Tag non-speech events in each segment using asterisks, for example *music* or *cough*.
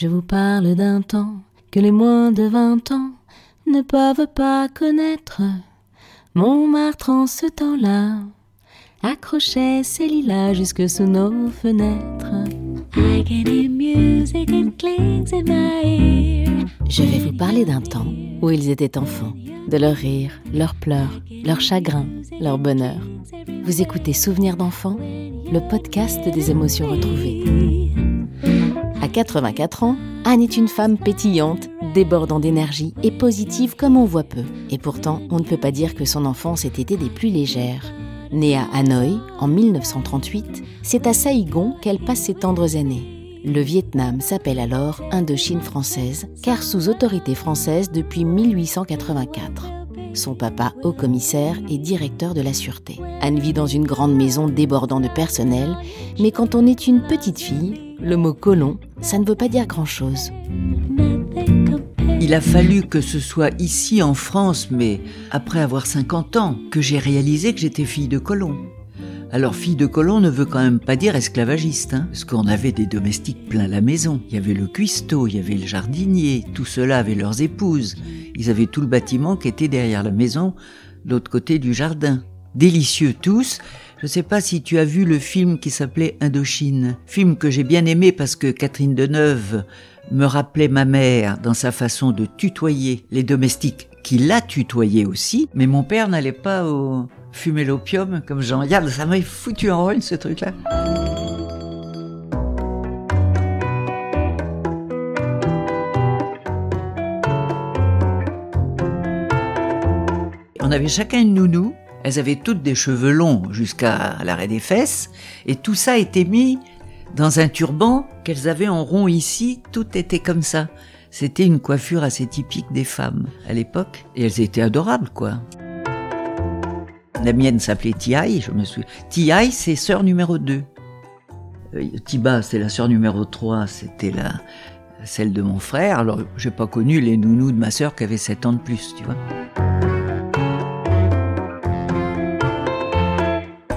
Je vous parle d'un temps que les moins de vingt ans ne peuvent pas connaître. Montmartre en ce temps-là accrochait ses lilas jusque sous nos fenêtres. I can hear music and clings in my ear. Je vais vous parler d'un temps où ils étaient enfants, de leurs rires, leurs pleurs, leurs chagrins, leur bonheur. Vous écoutez Souvenirs d'enfants, le podcast des émotions retrouvées. À 84 ans, Anne est une femme pétillante, débordant d'énergie et positive comme on voit peu. Et pourtant, on ne peut pas dire que son enfance ait été des plus légères. Née à Hanoï en 1938, c'est à Saïgon qu'elle passe ses tendres années. Le Vietnam s'appelle alors Indochine française, car sous autorité française depuis 1884. Son papa, haut commissaire, est directeur de la sûreté. Anne vit dans une grande maison débordant de personnel, mais quand on est une petite fille, le mot colon, ça ne veut pas dire grand-chose. Il a fallu que ce soit ici en France, mais après avoir 50 ans, que j'ai réalisé que j'étais fille de colon. Alors fille de colon ne veut quand même pas dire esclavagiste, hein, parce qu'on avait des domestiques plein la maison. Il y avait le cuistot, il y avait le jardinier, tout cela avait leurs épouses. Ils avaient tout le bâtiment qui était derrière la maison, l'autre côté du jardin. Délicieux tous. Je ne sais pas si tu as vu le film qui s'appelait Indochine, film que j'ai bien aimé parce que Catherine Deneuve me rappelait ma mère dans sa façon de tutoyer les domestiques, qui l'a tutoyé aussi, mais mon père n'allait pas au fumer l'opium comme Jean-Yann, ça m'a foutu en rogne ce truc-là. On avait chacun une nounou, elles avaient toutes des cheveux longs jusqu'à l'arrêt des fesses, et tout ça était mis dans un turban qu'elles avaient en rond ici, tout était comme ça. C'était une coiffure assez typique des femmes à l'époque, et elles étaient adorables, quoi. La mienne s'appelait Tiaï, je me souviens. Tiaï, c'est sœur numéro 2. Euh, Tiba, c'est la sœur numéro 3, c'était la, celle de mon frère. Alors, j'ai pas connu les nounous de ma sœur qui avait 7 ans de plus, tu vois.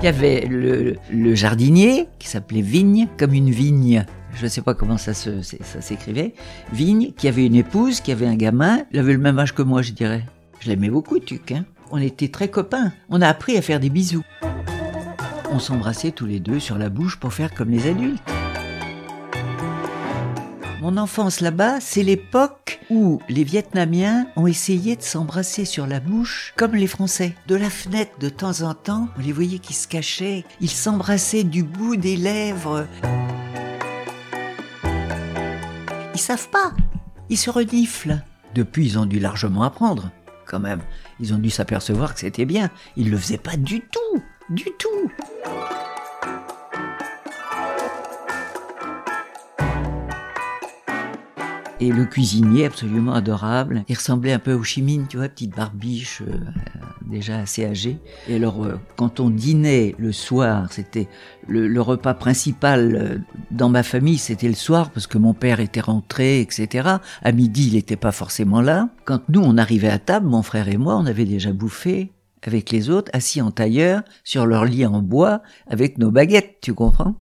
Il y avait le, jardinier qui s'appelait Vigne, comme une vigne. Je ne sais pas comment ça, s'écrivait. Vigne, qui avait une épouse, qui avait un gamin. Il avait le même âge que moi, je dirais. Je l'aimais beaucoup, Tuc. Hein On était très copains. On a appris à faire des bisous. On s'embrassait tous les deux sur la bouche pour faire comme les adultes. Mon enfance là-bas, c'est l'époque où les Vietnamiens ont essayé de s'embrasser sur la bouche comme les Français. De la fenêtre, de temps en temps, on les voyait qui se cachaient, ils s'embrassaient du bout des lèvres. Ils savent pas, ils se reniflent. Depuis, ils ont dû largement apprendre, quand même. Ils ont dû s'apercevoir que c'était bien. Ils le faisaient pas du tout, du tout. Et le cuisinier, absolument adorable, il ressemblait un peu au Chimine, tu vois, petite barbiche, euh, déjà assez âgée. Et alors, euh, quand on dînait le soir, c'était le, repas principal euh, dans ma famille, c'était le soir, parce que mon père était rentré, etc. À midi, il n'était pas forcément là. Quand nous, on arrivait à table, mon frère et moi, on avait déjà bouffé avec les autres, assis en tailleur, sur leur lit en bois, avec nos baguettes, tu comprends?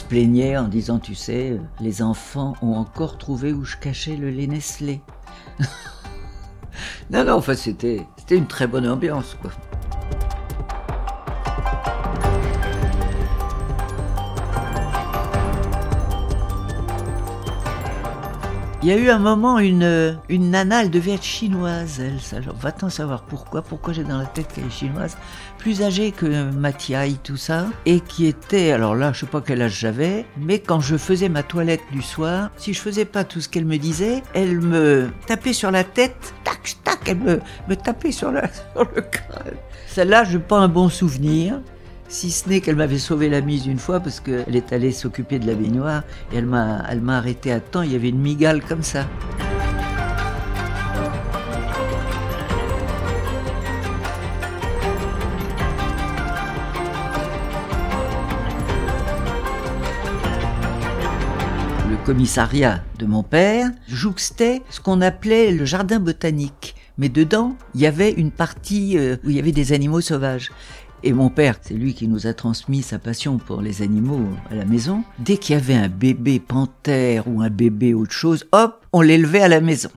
Plaignait en disant, tu sais, les enfants ont encore trouvé où je cachais le lait Nestlé. *laughs* non, non, enfin, c'était, c'était une très bonne ambiance, quoi. Il y a eu un moment une, une nana, elle devait être chinoise, elle. Alors, va-t-on savoir pourquoi, pourquoi j'ai dans la tête qu'elle est chinoise, plus âgée que Mathiaï, tout ça, et qui était, alors là, je sais pas quel âge j'avais, mais quand je faisais ma toilette du soir, si je faisais pas tout ce qu'elle me disait, elle me tapait sur la tête, tac, tac, elle me, tapait sur, la, *laughs* le crâne. Celle-là, je pas un bon souvenir si ce n'est qu'elle m'avait sauvé la mise une fois parce qu'elle est allée s'occuper de la baignoire et elle m'a, arrêté à temps, il y avait une migale comme ça. Le commissariat de mon père jouxtait ce qu'on appelait le jardin botanique. Mais dedans, il y avait une partie euh, où il y avait des animaux sauvages. Et mon père, c'est lui qui nous a transmis sa passion pour les animaux à la maison. Dès qu'il y avait un bébé panthère ou un bébé autre chose, hop, on l'élevait à la maison.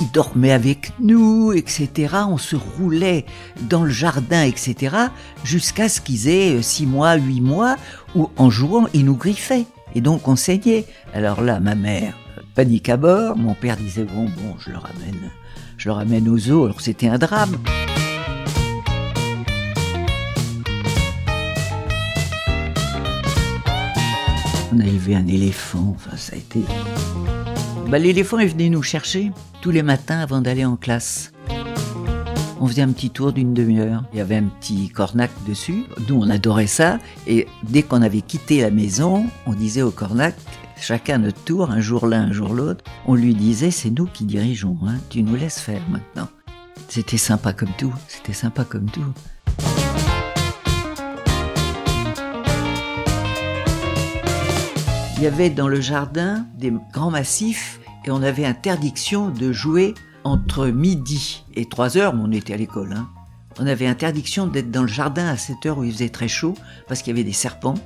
Il dormait avec nous, etc. On se roulait dans le jardin, etc. Jusqu'à ce qu'ils aient six mois, huit mois, où en jouant, ils nous griffaient. Et donc on saignait. Alors là, ma mère, panique à bord. Mon père disait, bon, bon, je le ramène. Je le ramène aux eaux. Alors c'était un drame. On a élevé un éléphant, enfin ça a été... Bah, L'éléphant est venu nous chercher tous les matins avant d'aller en classe. On faisait un petit tour d'une demi-heure. Il y avait un petit cornac dessus. Nous, on adorait ça. Et dès qu'on avait quitté la maison, on disait au cornac, chacun notre tour, un jour l'un, un jour l'autre, on lui disait, c'est nous qui dirigeons, hein. tu nous laisses faire maintenant. C'était sympa comme tout, c'était sympa comme tout. Il y avait dans le jardin des grands massifs et on avait interdiction de jouer entre midi et 3 heures, mais on était à l'école. Hein. On avait interdiction d'être dans le jardin à 7 heures où il faisait très chaud parce qu'il y avait des serpents.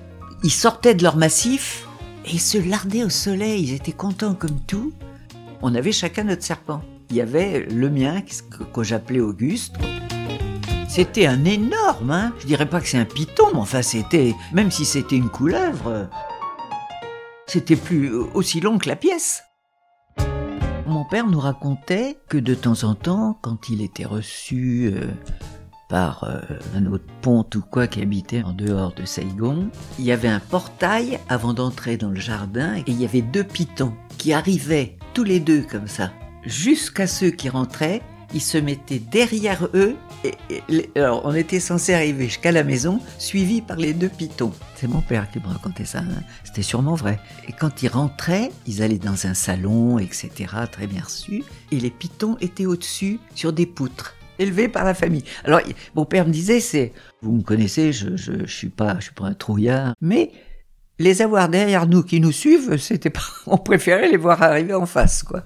Ils sortaient de leur massif et ils se lardaient au soleil. Ils étaient contents comme tout. On avait chacun notre serpent. Il y avait le mien que, j'appelais Auguste. C'était un énorme, hein. Je dirais pas que c'est un python, mais enfin c'était, même si c'était une couleuvre, c'était plus aussi long que la pièce. Mon père nous racontait que de temps en temps, quand il était reçu euh, par euh, un autre ponte ou quoi qui habitait en dehors de Saigon, il y avait un portail avant d'entrer dans le jardin et il y avait deux pitons qui arrivaient tous les deux comme ça, jusqu'à ceux qui rentraient ils se mettaient derrière eux. Et, alors, on était censé arriver jusqu'à la maison, suivi par les deux pitons. C'est mon père qui me racontait ça. Hein. C'était sûrement vrai. Et quand ils rentraient, ils allaient dans un salon, etc., très bien reçus. Et les pitons étaient au-dessus, sur des poutres élevés par la famille. Alors, mon père me disait, c'est, vous me connaissez, je, je, je suis pas, je suis pas un trouillard, mais les avoir derrière nous qui nous suivent, c'était pas, *laughs* on préférait les voir arriver en face, quoi.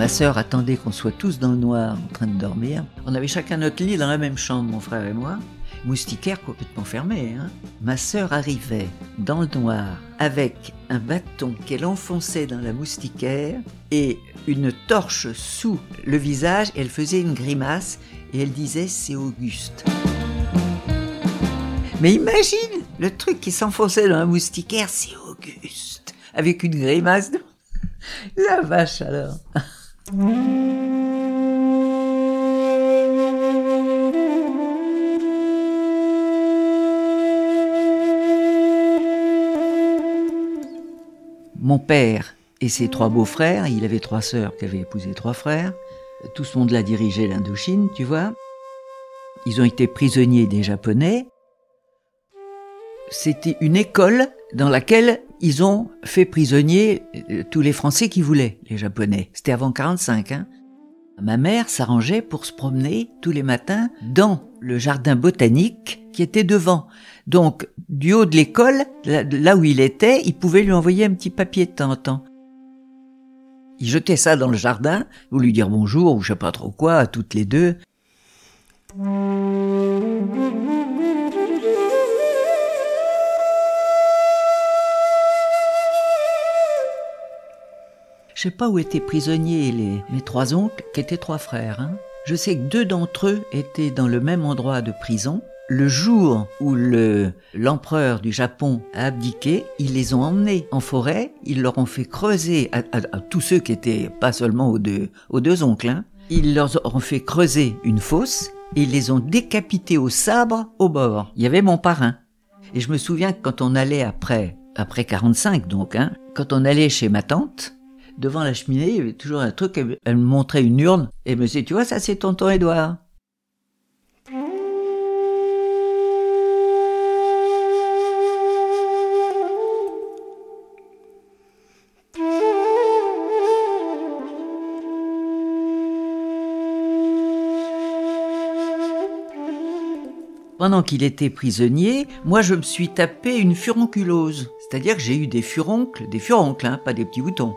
Ma sœur attendait qu'on soit tous dans le noir en train de dormir. On avait chacun notre lit dans la même chambre, mon frère et moi. Moustiquaire complètement fermé. Hein. Ma sœur arrivait dans le noir avec un bâton qu'elle enfonçait dans la moustiquaire et une torche sous le visage. Elle faisait une grimace et elle disait c'est Auguste. Mais imagine le truc qui s'enfonçait dans la moustiquaire, c'est Auguste, avec une grimace. *laughs* La vache alors. Mon père et ses trois beaux-frères, il avait trois sœurs qui avaient épousé trois frères, tout ce monde l'a dirigé l'Indochine, tu vois. Ils ont été prisonniers des Japonais. C'était une école dans laquelle ils ont fait prisonnier euh, tous les Français qui voulaient, les Japonais. C'était avant 45. Hein. Ma mère s'arrangeait pour se promener tous les matins dans le jardin botanique qui était devant. Donc, du haut de l'école, là où il était, il pouvait lui envoyer un petit papier de temps en temps. Il jetait ça dans le jardin, ou lui dire bonjour, ou je sais pas trop quoi, à toutes les deux. Je sais pas où étaient prisonniers les, mes trois oncles, qui étaient trois frères. Hein. Je sais que deux d'entre eux étaient dans le même endroit de prison. Le jour où le, l'empereur du Japon a abdiqué, ils les ont emmenés en forêt, ils leur ont fait creuser, à, tous ceux qui étaient pas seulement aux deux, aux deux oncles, hein, ils leur ont fait creuser une fosse et ils les ont décapités au sabre au bord. Il y avait mon parrain. Et je me souviens que quand on allait après, après 45 donc, hein, quand on allait chez ma tante, devant la cheminée, il y avait toujours un truc, elle, me montrait une urne, et elle me disait, tu vois, ça c'est tonton Edouard. pendant qu'il était prisonnier, moi je me suis tapé une furonculose. C'est-à-dire que j'ai eu des furoncles, des furoncles, hein, pas des petits boutons.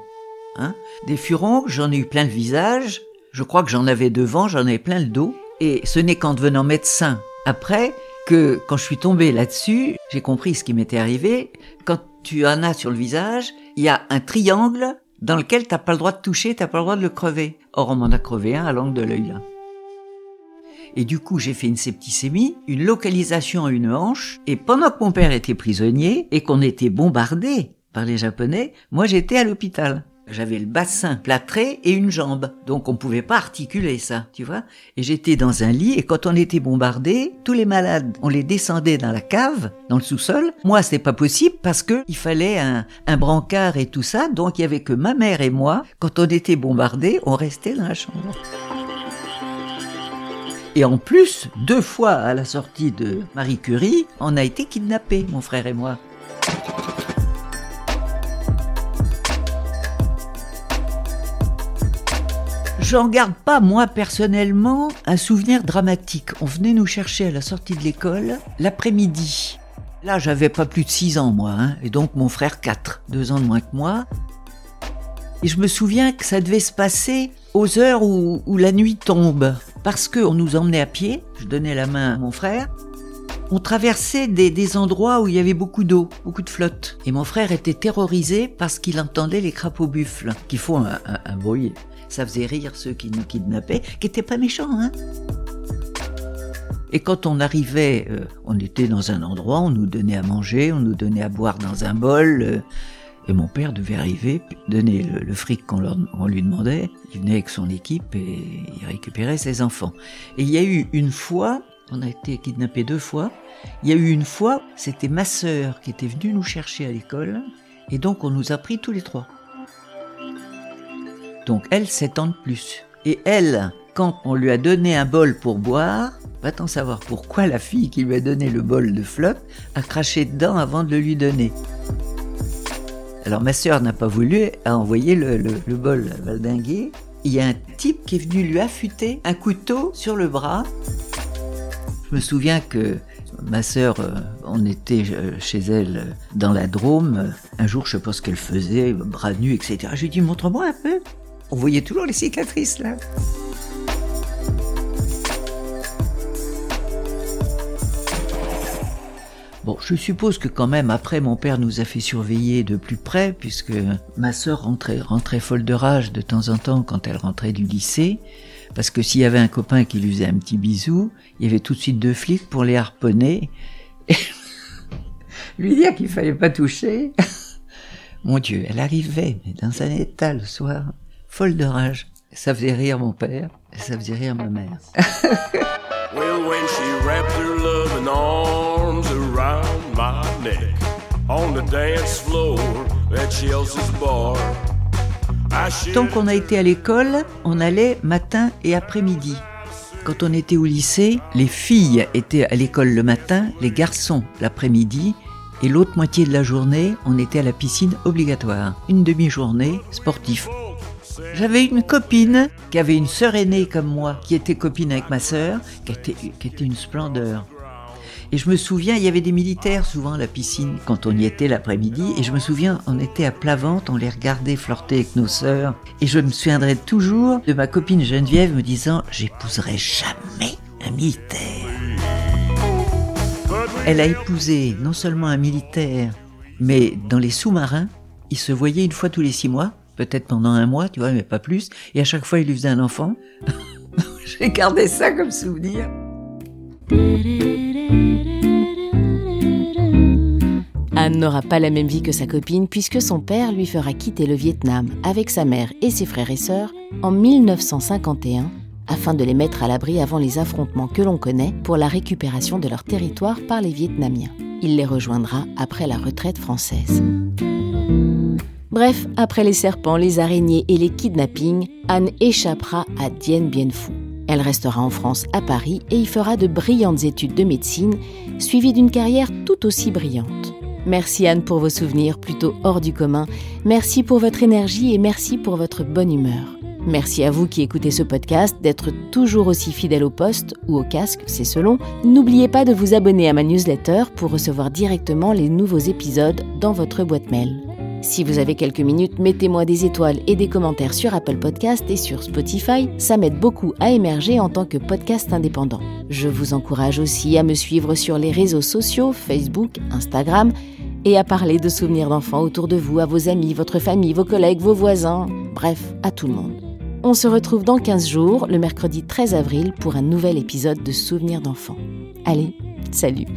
Hein. Des furoncles, j'en ai eu plein le visage. Je crois que j'en avais devant, j'en avais plein le dos. Et ce n'est qu'en devenant médecin, après, que quand je suis tombé là-dessus, j'ai compris ce qui m'était arrivé. Quand tu en as sur le visage, il y a un triangle dans lequel t'as pas le droit de toucher, t'as pas le droit de le crever. Or, on m'en a crevé un à l'angle de l'œil là. Et du coup, j'ai fait une septicémie, une localisation à une hanche, et pendant que mon père était prisonnier et qu'on était bombardé par les Japonais, moi j'étais à l'hôpital. J'avais le bassin plâtré et une jambe, donc on pouvait pas articuler ça, tu vois. Et j'étais dans un lit et quand on était bombardé, tous les malades, on les descendait dans la cave, dans le sous-sol. Moi, c'est pas possible parce que il fallait un, un brancard et tout ça, donc il y avait que ma mère et moi. Quand on était bombardé, on restait dans la chambre. Et en plus, deux fois à la sortie de Marie Curie, on a été kidnappés, mon frère et moi. J'en garde pas, moi, personnellement, un souvenir dramatique. On venait nous chercher à la sortie de l'école l'après-midi. Là, j'avais pas plus de 6 ans, moi, hein, et donc mon frère 4, deux ans de moins que moi. Et je me souviens que ça devait se passer aux heures où, la nuit tombe, parce qu'on nous emmenait à pied, je donnais la main à mon frère, on traversait des, endroits où il y avait beaucoup d'eau, beaucoup de flotte. Et mon frère était terrorisé parce qu'il entendait les crapauds buffles, qui font un, un bruit ça faisait rire ceux qui nous kidnappaient, qui étaient pas méchants, hein. Et quand on arrivait, euh, on était dans un endroit, on nous donnait à manger, on nous donnait à boire dans un bol. Euh, et mon père devait arriver, donner le, fric qu'on lui demandait. Il venait avec son équipe et il récupérait ses enfants. Et il y a eu une fois, on a été kidnappés deux fois. Il y a eu une fois, c'était ma sœur qui était venue nous chercher à l'école. Et donc on nous a pris tous les trois. Donc elle, 7 ans de plus. Et elle, quand on lui a donné un bol pour boire, va t'en savoir pourquoi la fille qui lui a donné le bol de flotte a craché dedans avant de le lui donner. Alors ma sœur n'a pas voulu, a envoyé le, bol valdinguer. Il y a un type qui est venu lui affûter un couteau sur le bras. Je me souviens que ma sœur, euh, on était euh, chez elle euh, dans la Drôme. Un jour, je ce qu'elle faisait, bras nus, etc. Je lui ai dit, montre-moi un peu. On voyait toujours les cicatrices là. Bon, je suppose que quand même après mon père nous a fait surveiller de plus près puisque ma sœur rentrait, rentrait folle de rage de temps en temps quand elle rentrait du lycée parce que s'il y avait un copain qui lui faisait un petit bisou, il y avait tout de suite deux flics pour les harponner et *laughs* lui dire qu'il fallait pas toucher. *laughs* Mon Dieu, elle arrivait mais dans un état le soir folle de rage. Ça faisait rire mon père et ça faisait rire ma mère. Tant qu'on a été à l'école, on allait matin et après-midi. Quand on était au lycée, les filles étaient à l'école le matin, les garçons l'après-midi, et l'autre moitié de la journée, on était à la piscine obligatoire. Une demi-journée sportive. J'avais une copine qui avait une sœur aînée comme moi, qui était copine avec ma sœur, qui était, une splendeur. Et je me souviens, il y avait des militaires souvent à la piscine quand on y était l'après-midi. Et je me souviin, on était à plat ventre, on les regardait flirter avec nos sœurs. Et je me souviendrai toujours de ma copine Geneviève me disant J'épouserai jamais un militaire. Elle a épousé non seulement un militaire, mais dans les sous-marins, ils se voyaient une fois tous les six mois peut-être pendant un mois, tu vois, mais pas plus. Et à chaque fois, il lui faisait un enfant. *laughs* J'ai gardé ça comme souvenir. Anne n'aura pas la même vie que sa copine puisque son père lui fera quitter le Vietnam avec sa mère et ses frères et sœurs en 1951 afin de les mettre à l'abri avant les affrontements que l'on connaît pour la récupération de leur territoire par les Vietnamiens. Il les rejoindra après la retraite française. Bref, après les serpents, les araignées et les kidnappings, Anne échappera à Dien Bien Phu. Elle restera en France à Paris et y fera de brillantes études de médecine, suivies d'une carrière tout aussi brillante. Merci Anne pour vos souvenirs plutôt hors du commun, merci pour votre énergie et merci pour votre bonne humeur. Merci à vous qui écoutez ce podcast d'être toujours aussi fidèle au poste ou au casque, c'est selon. N'oubliez pas de vous abonner à ma newsletter pour recevoir directement les nouveaux épisodes dans votre boîte mail. Si vous avez quelques minutes, mettez-moi des étoiles et des commentaires sur Apple Podcast et sur Spotify, ça m'aide beaucoup à émerger en tant que podcast indépendant. Je vous encourage aussi à me suivre sur les réseaux sociaux, Facebook, Instagram, et à parler de souvenirs d'enfants autour de vous, à vos amis, votre famille, vos collègues, vos voisins, bref, à tout le monde. On se retrouve dans 15 jours, le mercredi 13 avril, pour un nouvel épisode de Souvenirs d'enfants. Allez, salut